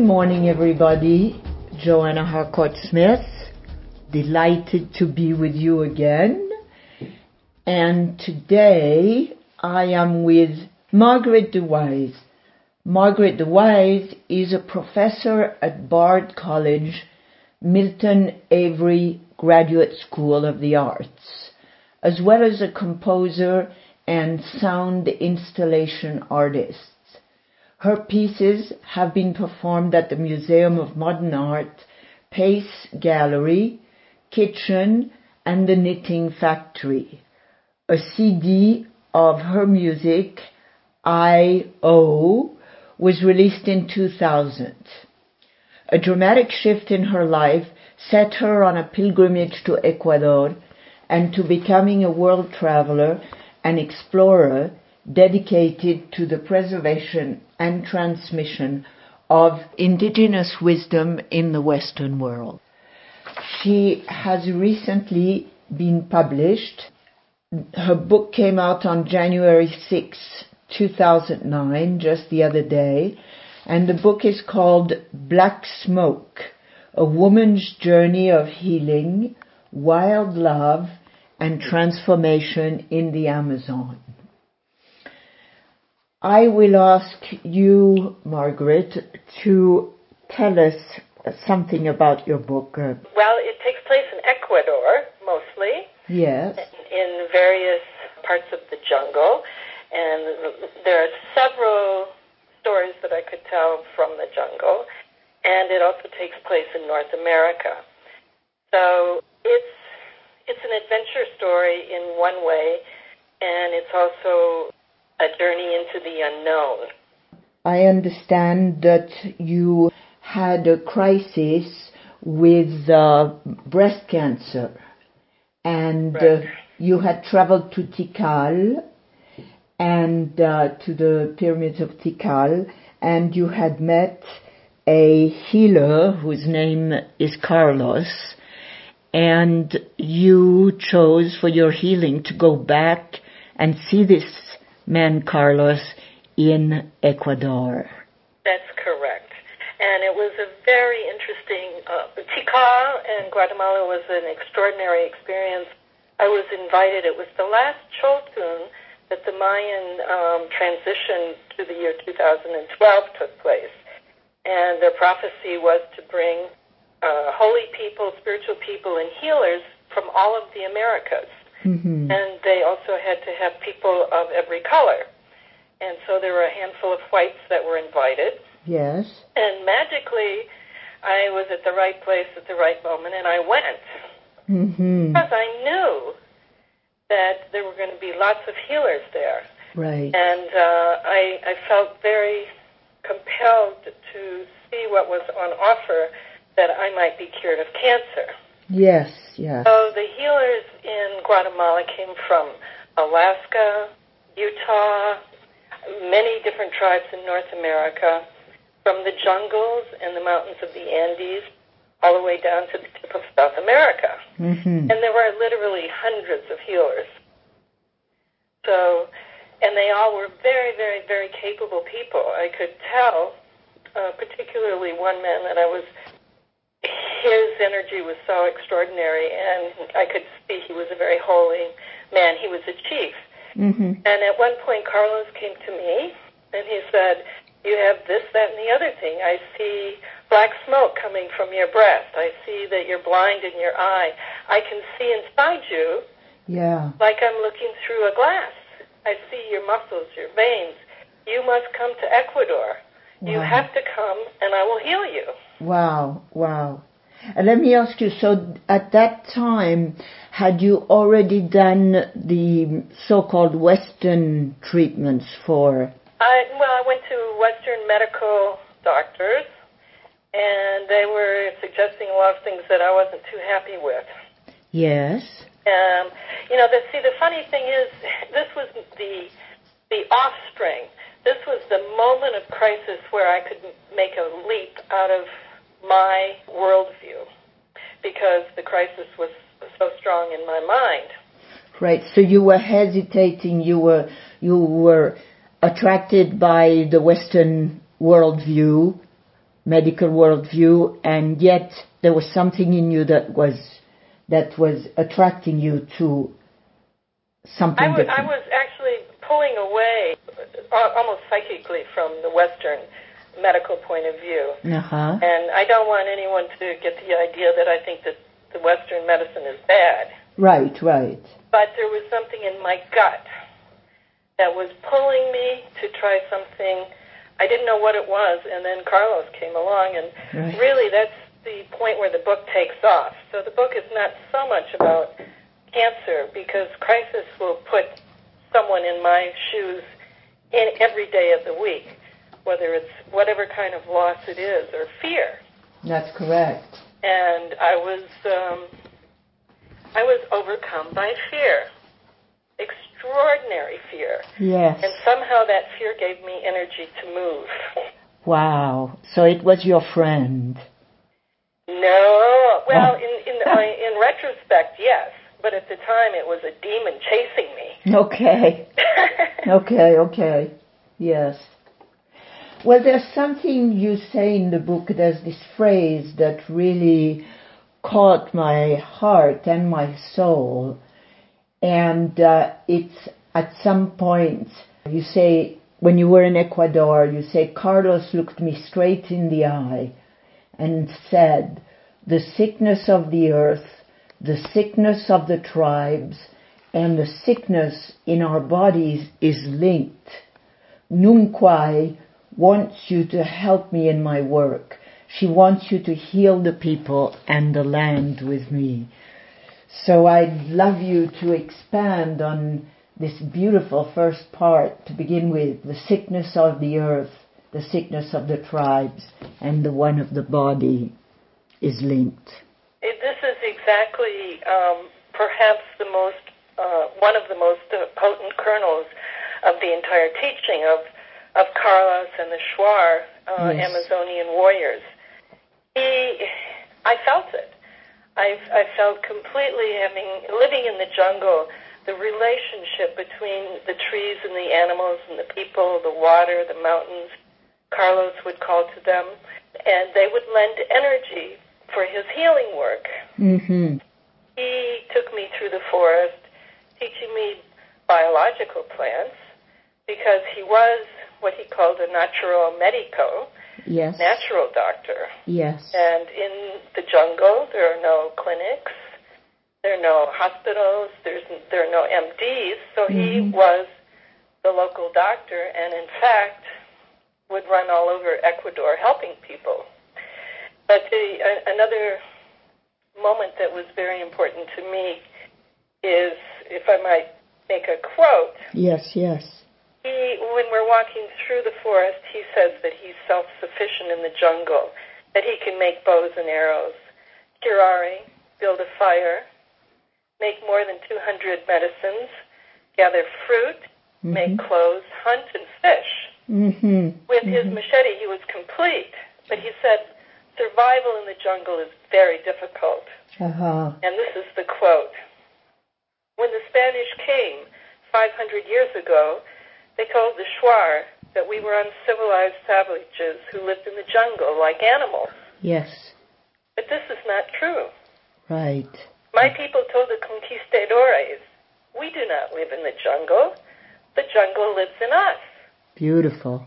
Good morning, everybody. Joanna Harcourt Smith. Delighted to be with you again. And today I am with Margaret De Wys. Margaret De Wys is a professor at Bard College, Milton Avery Graduate School of the Arts, as well as a composer and sound installation artist. Her pieces have been performed at the Museum of Modern Art, Pace Gallery, Kitchen, and the Knitting Factory. A CD of her music, I.O., was released in 2000. A dramatic shift in her life set her on a pilgrimage to Ecuador and to becoming a world traveler and explorer dedicated to the preservation and transmission of indigenous wisdom in the Western world. She has recently been published. Her book came out on January 6, 2009, just the other day, and the book is called Black Smoke, A Woman's Journey of Healing, Wild Love, and Transformation in the Amazon. I will ask you, Margaret, to tell us something about your book. Well, it takes place in Ecuador, mostly. Yes. In various parts of the jungle. And there are several stories that I could tell from the jungle. And it also takes place in North America. So it's, it's an adventure story in one way, and it's also a journey into the unknown. I understand that you had a crisis with uh, breast cancer and uh, you had traveled to Tikal and uh, to the pyramids of Tikal and you had met a healer whose name is Carlos and you chose for your healing to go back and see this man Carlos in Ecuador. That's correct. And it was a very interesting, uh, Tikal and Guatemala was an extraordinary experience. I was invited, it was the last Choltun that the Mayan um, transition to the year 2012 took place. And their prophecy was to bring uh, holy people, spiritual people, and healers from all of the Americas. Hmm And they also had to have people of every color. And so there were a handful of whites that were invited. Yes. And magically, I was at the right place at the right moment, and I went hmm because I knew that there were going to be lots of healers there, Right. and uh, I, I felt very compelled to see what was on offer that I might be cured of cancer. Yes. Yeah. So the healers in Guatemala came from Alaska, Utah, many different tribes in North America, from the jungles and the mountains of the Andes, all the way down to the tip of South America. hmm And there were literally hundreds of healers. So, and they all were very, very, very capable people. I could tell, uh, particularly one man that I was, his energy was so extraordinary, and I could see he was a very holy man. He was a chief. hmm And at one point, Carlos came to me, and he said, "You have this, that, and the other thing. I see black smoke coming from your breast. I see that you're blind in your eye. I can see inside you Yeah. like I'm looking through a glass. I see your muscles, your veins. You must come to Ecuador. You have to come, and I will heal you." Wow. Wow. And let me ask you. So at that time, had you already done the so-called Western treatments for? I well, I went to Western medical doctors, and they were suggesting a lot of things that I wasn't too happy with. Yes. Um, you know, the, see, the funny thing is, this was the the offspring. This was the moment of crisis where I could make a leap out of my worldview because the crisis was so strong in my mind. Right. So you were hesitating. You were you were attracted by the Western worldview, medical worldview, and yet there was something in you that was that was attracting you to something I was, different. I was actually pulling away almost psychically from the Western medical point of view. uh-huh. And I don't want anyone to get the idea that I think that the Western medicine is bad. Right, right. But there was something in my gut that was pulling me to try something. I didn't know what it was, and then Carlos came along, and Right. really that's the point where the book takes off. So the book is not so much about cancer because crisis will put someone in my shoes in every day of the week, whether it's whatever kind of loss it is or fear. That's correct. And I was um, I was overcome by fear, extraordinary fear, Yes. and somehow that fear gave me energy to move. Wow. So it was your friend. No, well, in in in retrospect, yes, but at the time it was a demon chasing me. Okay. Okay, okay. Yes. Well, there's something you say in the book, there's this phrase that really caught my heart and my soul. And uh, it's at some point, you say, when you were in Ecuador, you say, Carlos looked me straight in the eye and said, the sickness of the earth, the sickness of the tribes, and the sickness in our bodies is linked. Nunquai wants you to help me in my work. She wants you to heal the people and the land with me. So I'd love you to expand on this beautiful first part to begin with, the sickness of the earth, the sickness of the tribes, and the one of the body is linked. Exactly um, perhaps the most uh, one of the most uh, potent kernels of the entire teaching of of Carlos and the Shuar uh, Yes. Amazonian warriors. He, I felt it. I, I felt completely having living in the jungle, the relationship between the trees and the animals and the people, the water, the mountains. Carlos would call to them, and they would lend energy for his healing work. Mm-hmm. He took me through the forest, teaching me biological plants, because he was what he called a natural medico, Yes. natural doctor. Yes. And in the jungle, there are no clinics, there are no hospitals, there's there are no MDs. So he Mhm. was the local doctor, and in fact, would run all over Ecuador helping people. But the, uh, a, another moment that was very important to me is, if I might make a quote, Yes, yes. he, when we're walking through the forest, he says that he's self-sufficient in the jungle, that he can make bows and arrows, curare, build a fire, make more than 200 medicines, gather fruit, mm-hmm. make clothes, hunt, and fish. Mm-hmm. With his mm-hmm. machete, he was complete, but he said survival in the jungle is very difficult. Uh-huh. And this is the quote. When the Spanish came 500 years ago, they told the Shuar that we were uncivilized savages who lived in the jungle like animals. Yes. But this is not true. Right. My people told the conquistadores, we do not live in the jungle. The jungle lives in us. Beautiful.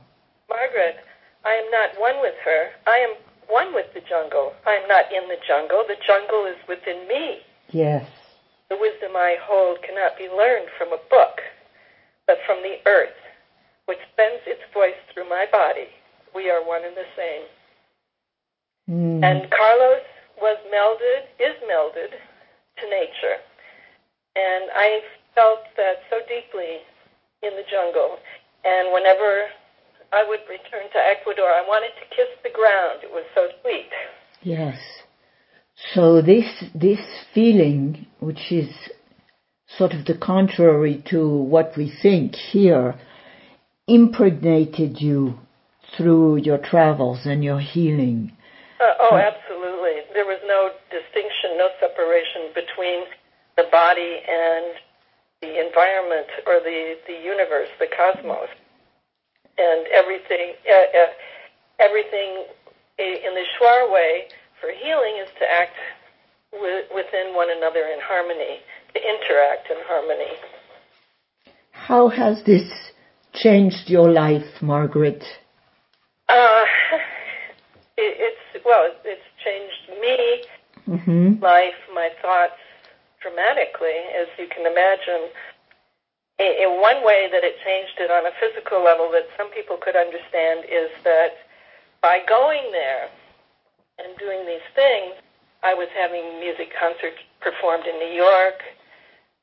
Margaret, I am not one with her. I am one with the jungle. I am not in the jungle. The jungle is within me. Yes. The wisdom I hold cannot be learned from a book, but from the earth, which sends its voice through my body. We are one and the same. Mm. And Carlos was melded, is melded to nature. And I felt that so deeply in the jungle. And whenever I would return to Ecuador, I wanted to kiss the ground. It was so sweet. Yes. So this this feeling, which is sort of the contrary to what we think here, impregnated you through your travels and your healing. Uh, oh, absolutely. There was no distinction, no separation between the body and the environment or the, the universe, the cosmos. And everything, uh, uh, everything in the Shuar way for healing is to act within one another in harmony, to interact in harmony. How has this changed your life, Margaret? Uh, it, it's well, it's changed me, mm-hmm. life, my thoughts dramatically, as you can imagine. In one way that it changed it on a physical level that some people could understand is that by going there and doing these things, I was having music concerts performed in New York,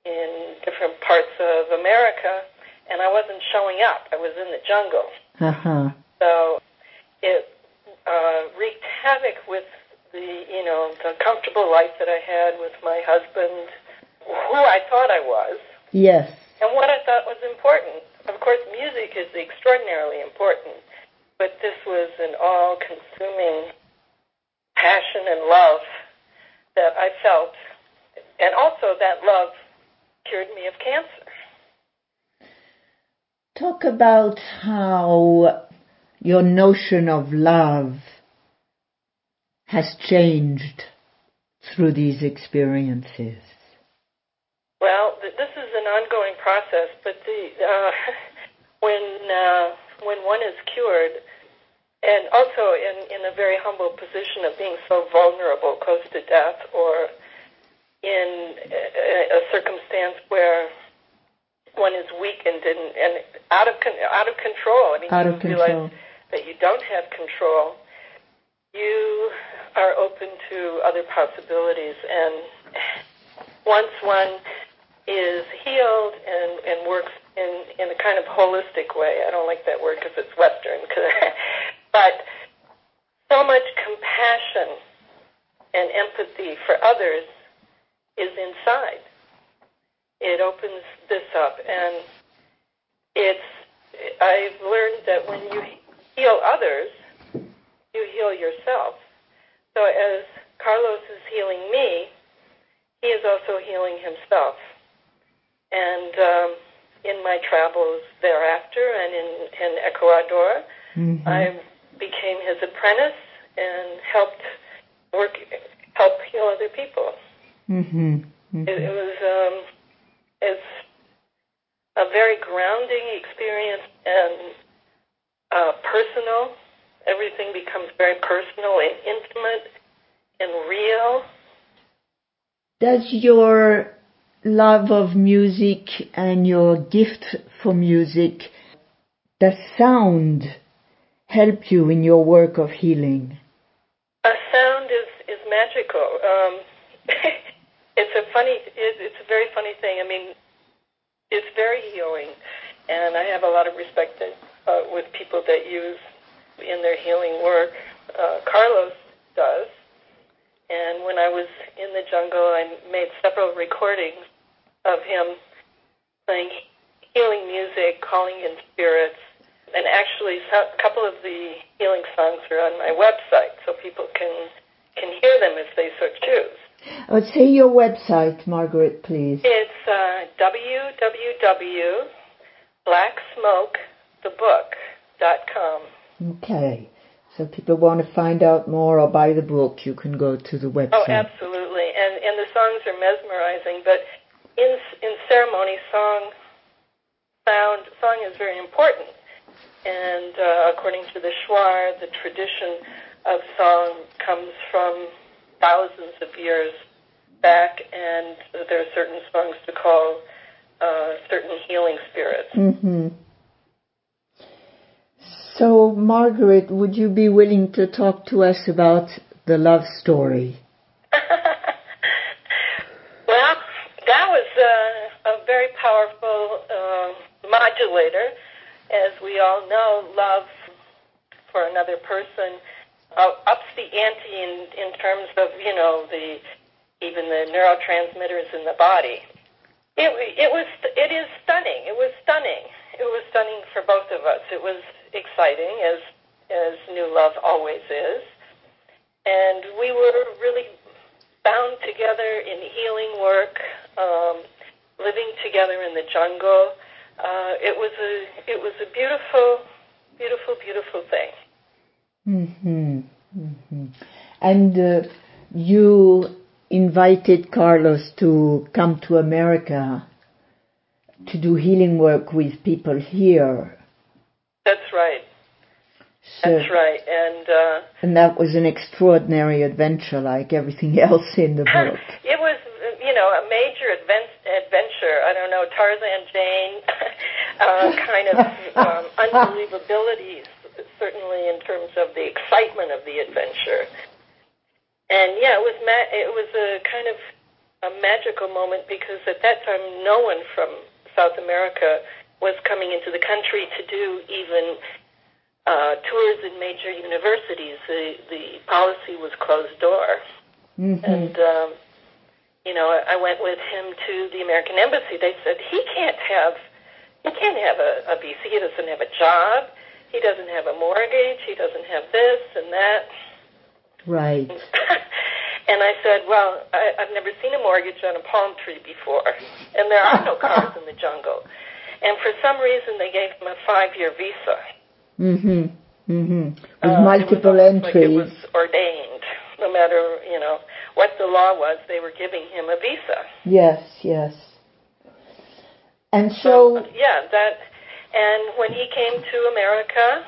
in different parts of America, and I wasn't showing up. I was in the jungle. Uh-huh. So it uh, wreaked havoc with the, you know, the comfortable life that I had with my husband, who I thought I was. Yes. And what I thought was important. Of course, music is extraordinarily important, but this was an all-consuming passion and love that I felt, and also that love cured me of cancer. Talk about how your notion of love has changed through these experiences. Well, this is an ongoing process, but the uh, when uh, when one is cured, and also in, in a very humble position of being so vulnerable, close to death, or in a, a circumstance where one is weakened and, and out of con- out of control. I mean, out you of control. realize that you don't have control. You are open to other possibilities, and once one is healed and, and works in, in a kind of holistic way. I don't like that word because it's Western, but so much compassion and empathy for others is inside. It opens this up, and it's. I've learned that when you heal others, you heal yourself. So as Carlos is healing me, he is also healing himself. And um, in my travels thereafter and in, in Ecuador, mm-hmm. I became his apprentice and helped work, help heal other people. Mm-hmm. Mm-hmm. It, it was um, it's a very grounding experience and uh, personal. Everything becomes very personal and intimate and real. Does your love of music and your gift for music, does sound help you in your work of healing? A sound is, is magical. Um, it's a funny, it, it's a very funny thing. I mean, it's very healing, and I have a lot of respect uh, with people that use in their healing work. Uh, Carlos does, and when I was in the jungle, I made several recordings of him playing healing music, calling in spirits, and actually a couple of the healing songs are on my website, so people can can hear them if they so choose. Oh, say your website, Margaret, please. It's uh, www.blacksmokethebook.com. Okay. So people want to find out more or buy the book, you can go to the website. Oh, absolutely. And and the songs are mesmerizing, but in in ceremony, song sound song is very important. And uh, according to the Shuar, the tradition of song comes from thousands of years back, and there are certain songs to call uh, certain healing spirits. Mm-hmm. So, Margaret, would you be willing to talk to us about the love story? well, that was uh, a very powerful uh, modulator. As we all know, love for another person uh, ups the ante in, in terms of, you know, the even the neurotransmitters in the body. It, it was it is stunning. It was stunning. It was stunning for both of us. It was exciting as as new love always is. And we were really bound together in healing work, um, living together in the jungle. Uh, it was a it was a beautiful, beautiful, beautiful thing. Mm-hmm. Mm-hmm. And uh, you invited Carlos to come to America to do healing work with people here. That's right. So, That's right. And uh, and that was an extraordinary adventure, like everything else in the book. it was, you know, a major advent- adventure. I don't know, Tarzan Jane uh, kind of um, unbelievability, certainly in terms of the excitement of the adventure. And yeah, it was ma- it was a kind of a magical moment because at that time no one from South America was coming into the country to do even uh, tours in major universities. The the policy was closed door, Mhm. and um, you know I, went with him to the American embassy. They said he can't have he can't have a, a visa. He doesn't have a job. He doesn't have a mortgage. He doesn't have this and that. Right. and I said, well, I, I've never seen a mortgage on a palm tree before, and there are no cars in the jungle. And for some reason, they gave him a five-year visa. Mm-hmm. Mm-hmm. With Uh, multiple entries. Like it was ordained. No matter you know what the law was, they were giving him a visa. Yes, yes. And so, yeah, that. And when he came to America,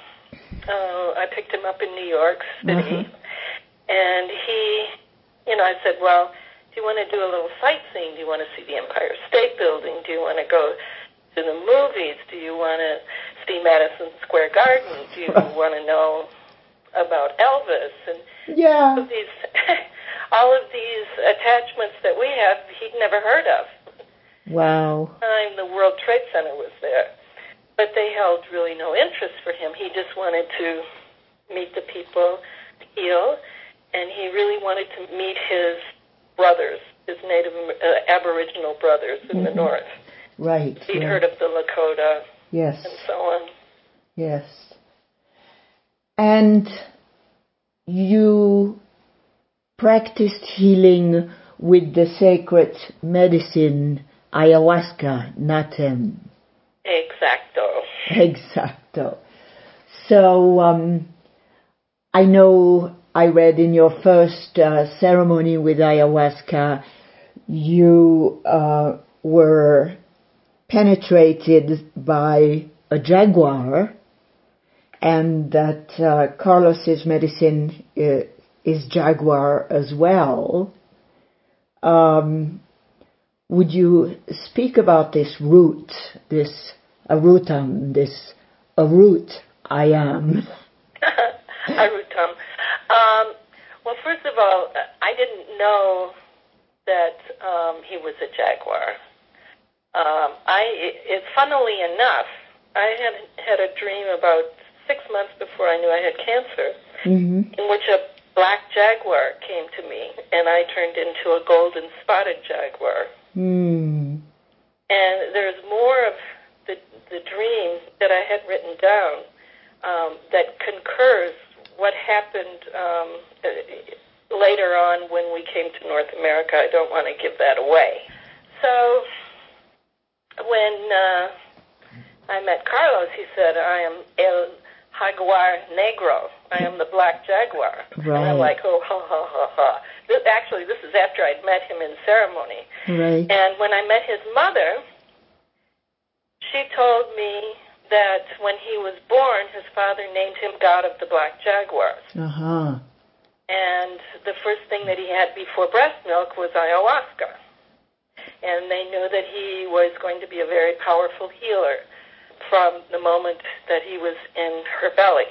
uh, I picked him up in New York City, Mhm. and he, you know, I said, well, do you want to do a little sightseeing? Do you want to see the Empire State Building? Do you want to go to the movies? Do you want to see Madison Square Garden? Do you want to know about Elvis? And yeah. all of these, all of these attachments that we have, he'd never heard of Wow. time the World Trade Center was there. But they held really no interest for him. He just wanted to meet the people, heal, and he really wanted to meet his brothers, his Native uh, Aboriginal brothers in the Mhm. north. Right. He'd heard of the Lakota Yes. and so on. Yes. And you practiced healing with the sacred medicine ayahuasca, natem. Exacto. Exacto. So, um, I know I read in your first uh, ceremony with ayahuasca, you uh, were penetrated by a jaguar, and that uh, Carlos's medicine uh, is jaguar as well. Um, would you speak about this root, this arutam, this a root I am? Arutam. Um, well, first of all, I didn't know that um, he was a jaguar. Um, I, it, funnily enough, I had had a dream about six months before I knew I had cancer, Mm-hmm. in which a black jaguar came to me, and I turned into a golden spotted jaguar. Mm. And there's more of the the dream that I had written down um, that concurs what happened um, later on when we came to North America. I don't want to give that away. So when uh, I met Carlos, he said, "I am El Jaguar Negro. I am the black jaguar." Right. And I'm like, "Oh, ha ha ha ha." This, actually, this is after I'd met him in ceremony. Right. And when I met his mother, she told me that when he was born, his father named him God of the Black Jaguars. Uh huh. And the first thing that he had before breast milk was ayahuasca. And they knew that he was going to be a very powerful healer from the moment that he was in her belly.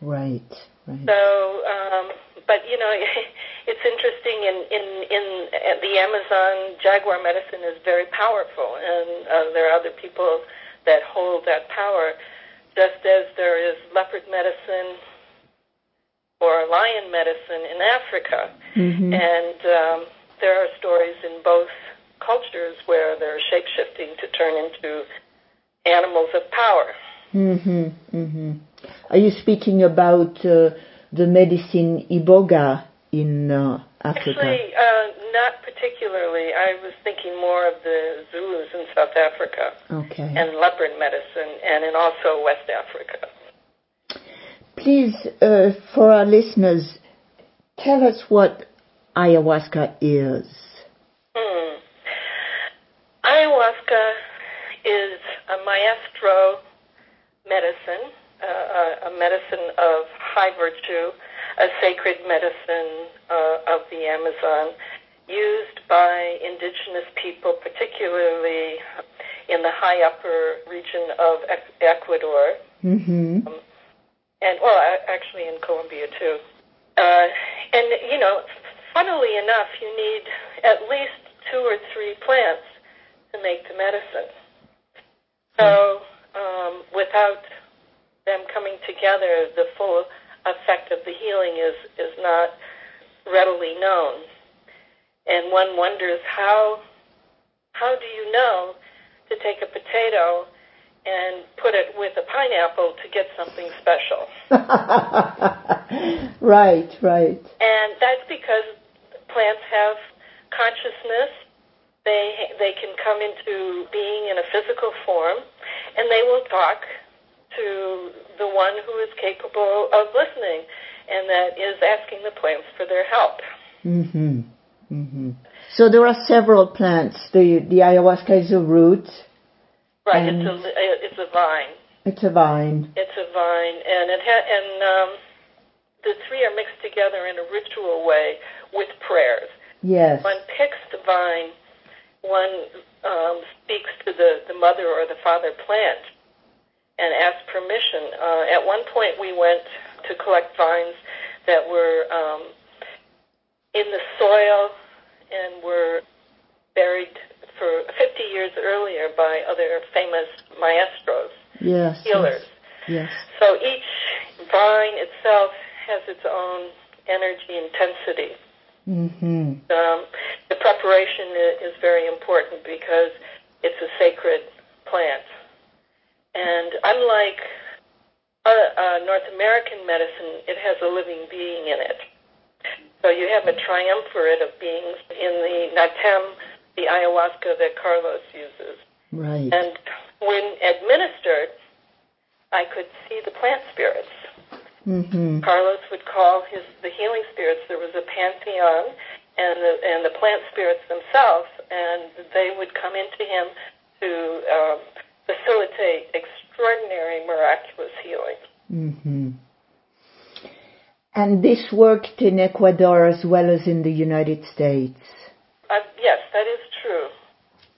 Right. Right. So, um, but you know, it's interesting. In in in uh, the Amazon, jaguar medicine is very powerful, and uh, there are other people that hold that power. Just as there is leopard medicine or lion medicine in Africa, Mm-hmm. and um, there are stories in both cultures where they're shape shifting to turn into animals of power. Mm-hmm. Mm-hmm. Are you speaking about uh, the medicine iboga in uh, Africa? Actually, uh, not particularly. I was thinking more of the Zulus in South Africa okay. and leopard medicine, and in also West Africa. Please, uh, for our listeners, Tell us what ayahuasca is. Hmm. Ayahuasca is a maestro medicine, uh, a medicine of high virtue, a sacred medicine uh, of the Amazon, used by indigenous people, particularly in the high upper region of Ecuador. Mm-hmm. Um, and, well, actually in Colombia too. Uh, and, you know, funnily enough, you need at least two or three plants to make the medicine. So, um, without them coming together, the full effect of the healing is, is not readily known. And one wonders how, how do you know to take a potato and put it with a pineapple to get something special? right, right. And that's because plants have consciousness. They, they can come into being in a physical form, and they will talk to the one who is capable of listening, and that is asking the plants for their help. Mm-hmm. Mm-hmm. So there are several plants. The the ayahuasca is a root. Right. It's a it's a vine. It's a vine. It's a vine, and it ha- and um, the three are mixed together in a ritual way with prayers. Yes. One picks the vine. One um, speaks to the the mother or the father plant and asks permission. Uh, at one point, we went to collect vines that were um, in the soil and were buried for 50 years earlier by other famous maestros, yes, healers. Yes. yes. So each vine itself has its own energy intensity. Mm-hmm. Um, preparation is very important because it's a sacred plant. And unlike uh, uh, North American medicine, it has a living being in it. So you have a triumvirate of beings in the Natem, the ayahuasca that Carlos uses. Right. And when administered, I could see the plant spirits. Mm-hmm. Carlos would call his the healing spirits. There was a pantheon, and the and the plant spirits themselves, and they would come into him to um, facilitate extraordinary, miraculous healing. Mm-hmm. And this worked in Ecuador as well as in the United States. Uh, yes, that is true.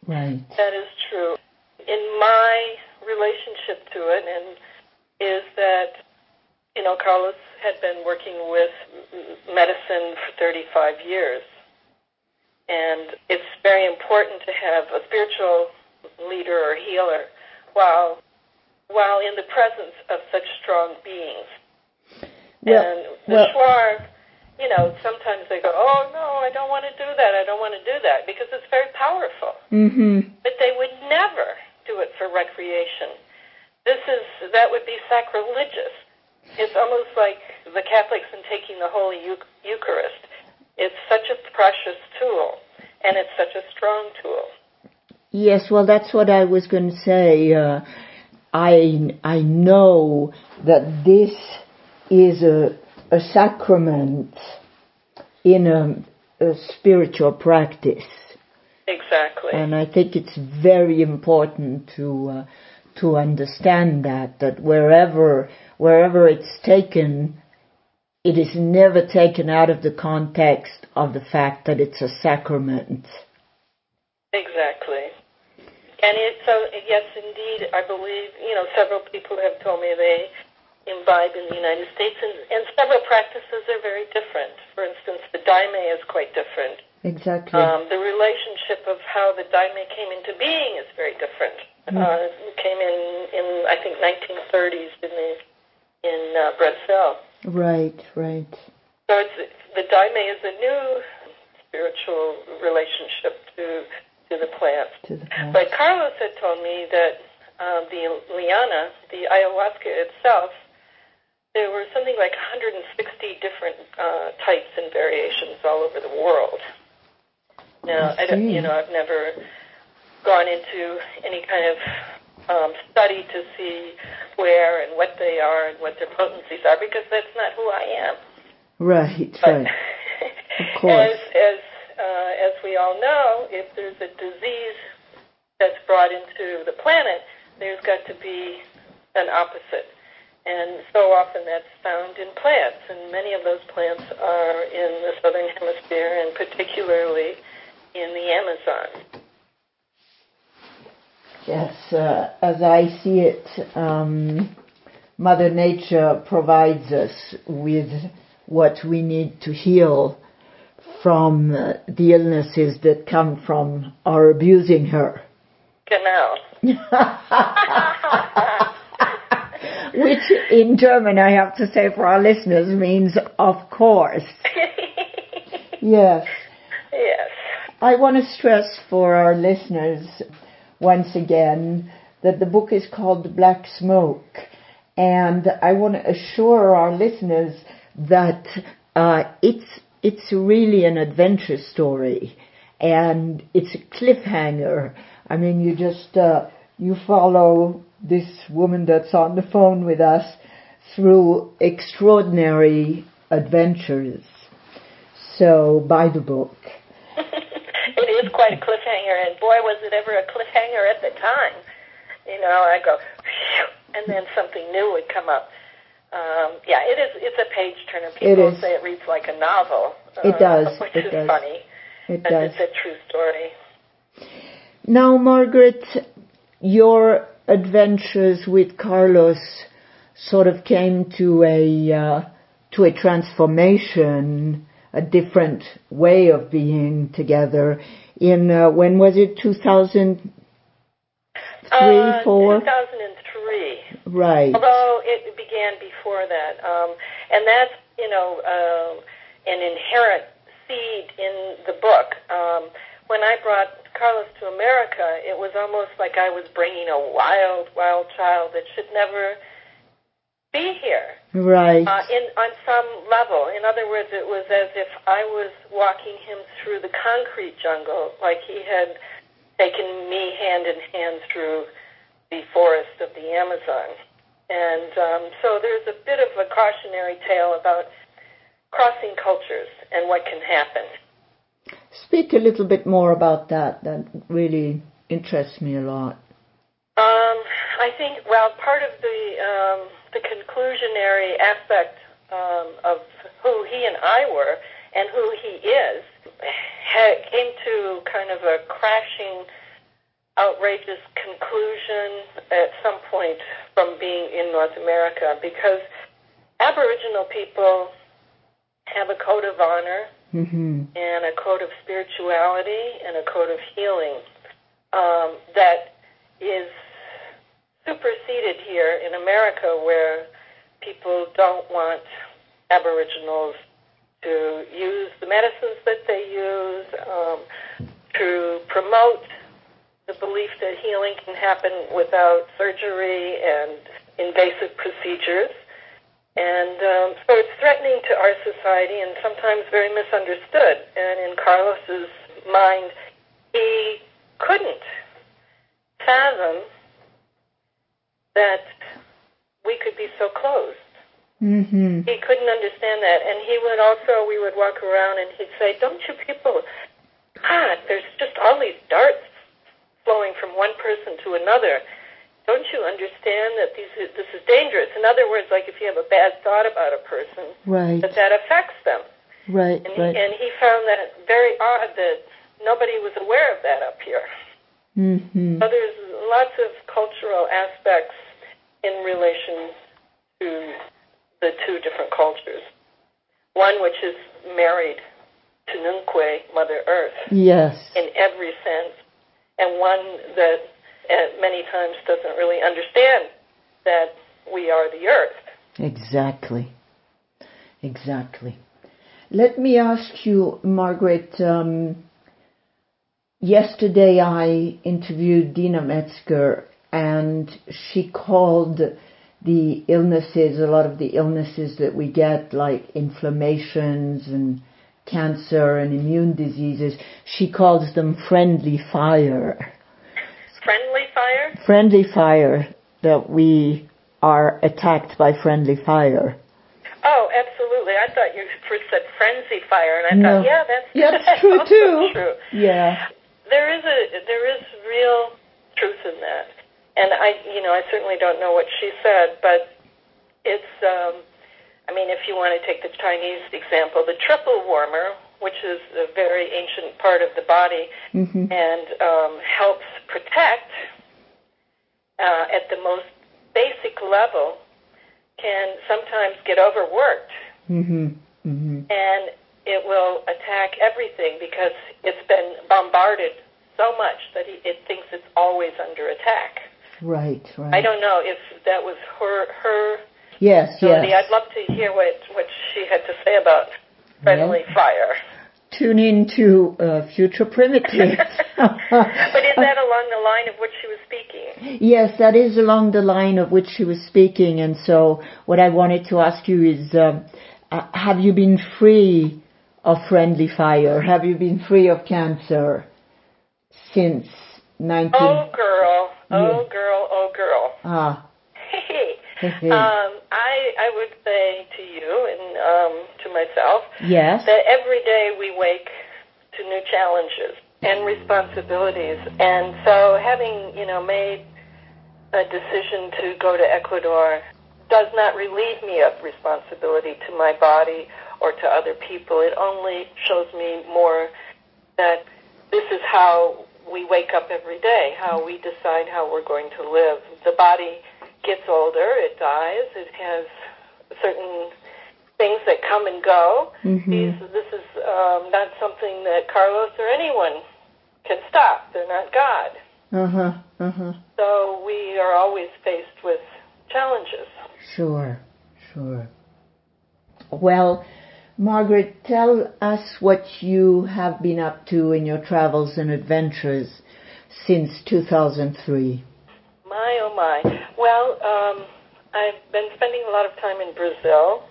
Right. That is true. In my relationship to it, and is that you know Carlos had been working with medicine for 35 years, and it's very important to have a spiritual leader or healer while while in the presence of such strong beings. Well, and the well, Shuar, you know, sometimes they go, "Oh no, I don't want to do that. I don't want to do that," because it's very powerful. Mm-hmm. But they would never do it for recreation. This is that would be sacrilegious. It's almost like the Catholics in taking the Holy Eucharist. It's such a precious tool, and it's such a strong tool. Yes, well, that's what I was going to say. Uh, I I know that this is a a sacrament in a, a spiritual practice. Exactly. And I think it's very important to uh, to understand that that wherever wherever it's taken, it is never taken out of the context of the fact that it's a sacrament. Exactly. And it, so, yes, indeed, I believe, you know, several people have told me they imbibe in the United States, and, and several practices are very different. For instance, the daime is quite different. Exactly. Um, the relationship of how the daime came into being is very different. Mm. Uh, it came in, in, I think, 1930s in the, in uh, Brazil. Right, right. So it's, the daime is a new spiritual relationship to to the plant. To the. But Carlos had told me that um, the liana, the ayahuasca itself, there were something like 160 different uh, types and variations all over the world. Now, I, I don't, you know, I've never gone into any kind of um, study to see where and what they are and what their potencies are because that's not who I am. Right, right. of course. As, as, uh, as we all know, if there's a disease that's brought into the planet, there's got to be an opposite. And so often that's found in plants, and many of those plants are in the southern hemisphere, and particularly in the Amazon. Yes, uh, as I see it, um, Mother Nature provides us with what we need to heal from uh, the illnesses that come from our abusing her. Genau. Which in German, I have to say for our listeners, means of course. yes. Yes. I want to stress for our listeners once again that the book is called Black Smoke. And I want to assure our listeners that uh, it's it's really an adventure story, and it's a cliffhanger. I mean, you just uh, you follow this woman that's on the phone with us through extraordinary adventures. So buy the book. It quite a cliffhanger, and boy, was it ever a cliffhanger at the time. You know, I go, and then something new would come up. Um, yeah, it is. It's a page turner. People say it reads like a novel. Uh, it does. Which it is does. funny. It but does. It's a true story. Now, Margaret, your adventures with Carlos sort of came to a uh, to a transformation, a different way of being together. In uh, when was it? Two thousand three, uh, four. 2003. Right. Although it began before that, um, and that's you know uh, an inherent seed in the book. Um, when I brought Carlos to America, it was almost like I was bringing a wild, wild child that should never be here. Right. Uh, in on some level, in other words, it was as if I was walking him through the concrete jungle, like he had taken me hand in hand through the forest of the Amazon. And um, so there's a bit of a cautionary tale about crossing cultures and what can happen. Speak a little bit more about that. That really interests me a lot. Um, I think, well, part of the um, the conclusionary aspect um, of who he and I were and who he is ha- came to kind of a crashing, outrageous conclusion at some point from being in North America because Aboriginal people have a code of honor Mm-hmm. and a code of spirituality and a code of healing um, that is superseded here in America where people don't want Aboriginals to use the medicines that they use, um, to promote the belief that healing can happen without surgery and invasive procedures. And um, so it's threatening to our society and sometimes very misunderstood. And in Carlos's mind, he couldn't fathom that we could be so close. Mm-hmm. He couldn't understand that. And he would also, we would walk around and he'd say, Don't you people, God, there's just all these darts flowing from one person to another don't you understand that these, this is dangerous? In other words, like if you have a bad thought about a person, right. that that affects them. Right, and, right. He, and he found that very odd that nobody was aware of that up here. Mm-hmm. So there's lots of cultural aspects in relation to the two different cultures. One which is married to Nunque, Mother Earth. Yes. In every sense. And one that and many times doesn't really understand that we are the earth. Exactly. Exactly. Let me ask you, Margaret. Um, yesterday I interviewed Deena Metzger, and she called the illnesses, a lot of the illnesses that we get, like inflammations and cancer and immune diseases, she calls them friendly fire friendly fire? Friendly fire, that we are attacked by friendly fire. Oh, absolutely. I thought you first said frenzy fire, and I No. thought, yeah, that's Yeah, that's true too. True. Yeah. There is a there is real truth in that, and I you know I certainly don't know what she said, but it's um, I mean if you want to take the Chinese example, the triple warmer, which is a very ancient part of the body Mhm. and um, helps protect uh, at the most basic level, can sometimes get overworked Mhm. Mhm. and it will attack everything because it's been bombarded so much that it thinks it's always under attack. Right. Right. I don't know if that was her her Yes. ability. Yes. I'd love to hear what what she had to say about friendly fire. Tune into uh, Future Primitive. but is that along the line of what she was speaking? Yes, that is along the line of which she was speaking, and so what I wanted to ask you is, um, uh, have you been free of friendly fire? Have you been free of cancer since 19? Oh girl, oh Yeah. girl, oh girl. Ah, um, I I would say to you and um, to myself yes. that every day we wake to new challenges and responsibilities. And so having, you know, made a decision to go to Ecuador does not relieve me of responsibility to my body or to other people. It only shows me more that this is how we wake up every day, how we decide how we're going to live. The body gets older, it dies, it has certain things that come and go. Mhm. These, this is um, not something that Carlos or anyone can stop. They're not God. Uh huh. Uh huh. So we are always faced with challenges. Sure. Sure. Well, Margaret, tell us what you have been up to in your travels and adventures since 2003. My oh my. Well, um, I've been spending a lot of time in Brazil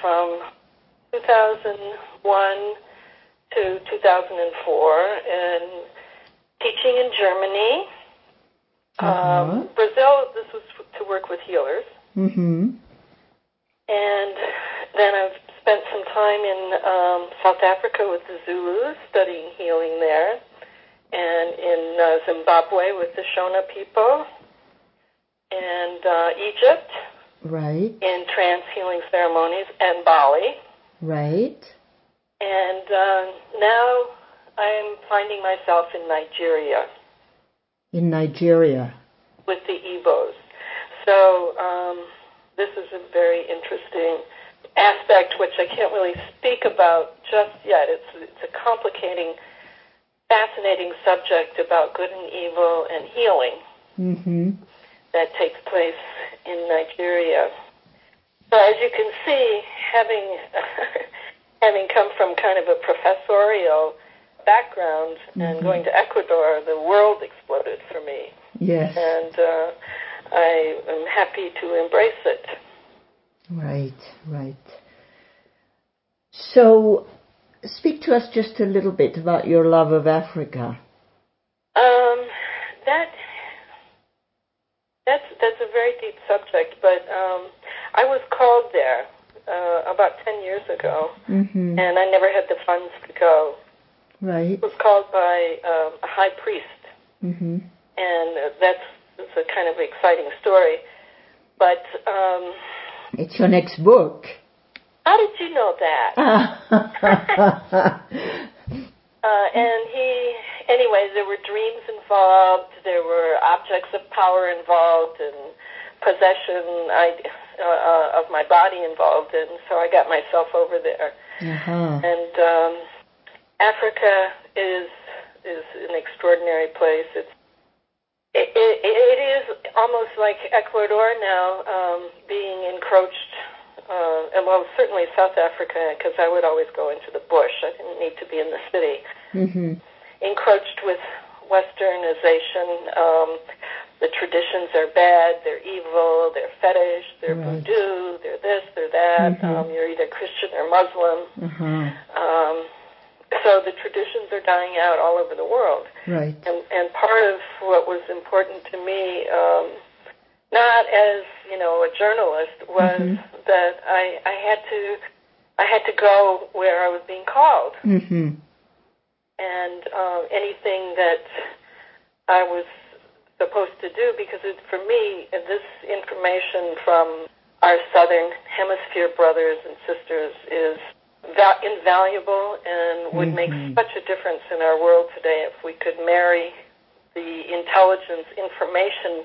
from 2001 to 2004 and teaching in Germany. Uh-huh. Um, Brazil, this was to work with healers. Mm-hmm. And then I've spent some time in um, South Africa with the Zulus, studying healing there, and in uh, Zimbabwe with the Shona people, and uh, Egypt Right. in trance healing ceremonies, and Bali. Right. And uh, now I'm finding myself in Nigeria In Nigeria. with the Igbos. So um, this is a very interesting aspect which I can't really speak about just yet. It's, it's a complicating, fascinating subject about good and evil and healing Mm-hmm. that takes place in Nigeria. So as you can see, having having come from kind of a professorial background and Mhm. going to Ecuador, the world exploded for me Yes. and uh, I am happy to embrace it. Right, right. So, speak to us just a little bit about your love of Africa. Um, that that's that's a very deep subject, but um, I was called there uh, about ten years ago, Mm-hmm. and I never had the funds to go. Right. I was called by um, a high priest, Mm-hmm. and uh, that's, that's a kind of exciting story. But um, It's your next book. how did you know that? Uh, and he, anyway, there were dreams involved, there were objects of power involved, and possession I, uh, uh, of my body involved, and so I got myself over there. uh-huh. And um, Africa is is an extraordinary place. It's it, it, it is almost like Ecuador now um, being encroached, uh, and well, certainly South Africa, because I would always go into the bush. I didn't need to be in the city. Mm-hmm. Encroached with westernization. Um, the traditions are bad, they're evil, they're fetish, they're Right. voodoo, they're this, they're that. Mhm. Um, you're either Christian or Muslim. Uh-huh. Um, so the traditions are dying out all over the world. Right. And, and part of what was important to me, um, not as you know a journalist, was Mhm. that I, I had to I had to go where I was being called. Mm-hmm. and um, anything that I was supposed to do because it, for me, this information from our Southern Hemisphere brothers and sisters is invaluable and would make Mhm. such a difference in our world today if we could marry the intelligence information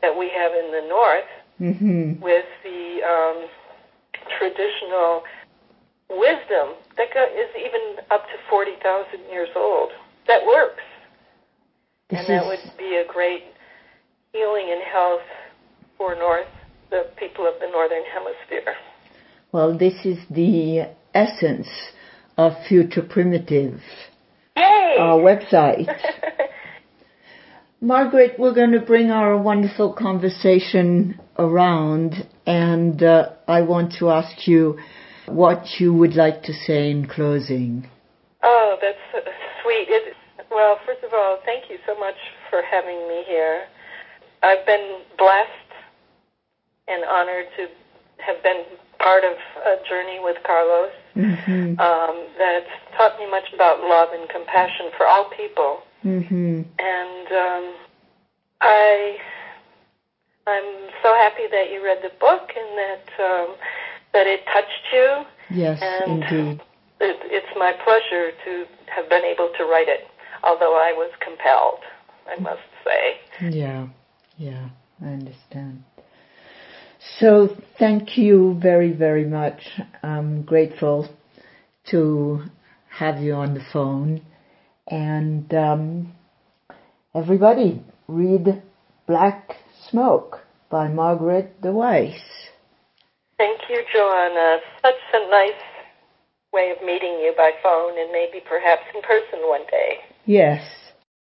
that we have in the North Mhm. with the um, traditional wisdom that go, is even up to 40,000 years old that works. This and that would be a great healing and health for North, the people of the Northern Hemisphere. well, this is the essence of Future Primitive, Yay! our website. Margaret, we're going to bring our wonderful conversation around, and uh, I want to ask you what you would like to say in closing. oh, that's sweet. It, well, first of all, thank you so much for having me here. I've been blessed and honored to have been part of a journey with Carlos Mhm. um, that's taught me much about love and compassion for all people. Mhm. And um, I, I'm so happy that you read the book and that um, that it touched you. Yes, And indeed. It, it's my pleasure to have been able to write it, although I was compelled, I must say. Yeah, yeah, I understand. So thank you very, very much. I'm grateful to have you on the phone. And um, everybody, read Black Smoke by Margaret De Wys. Thank you, Joanna. Such a nice way of meeting you by phone and maybe perhaps in person one day. Yes,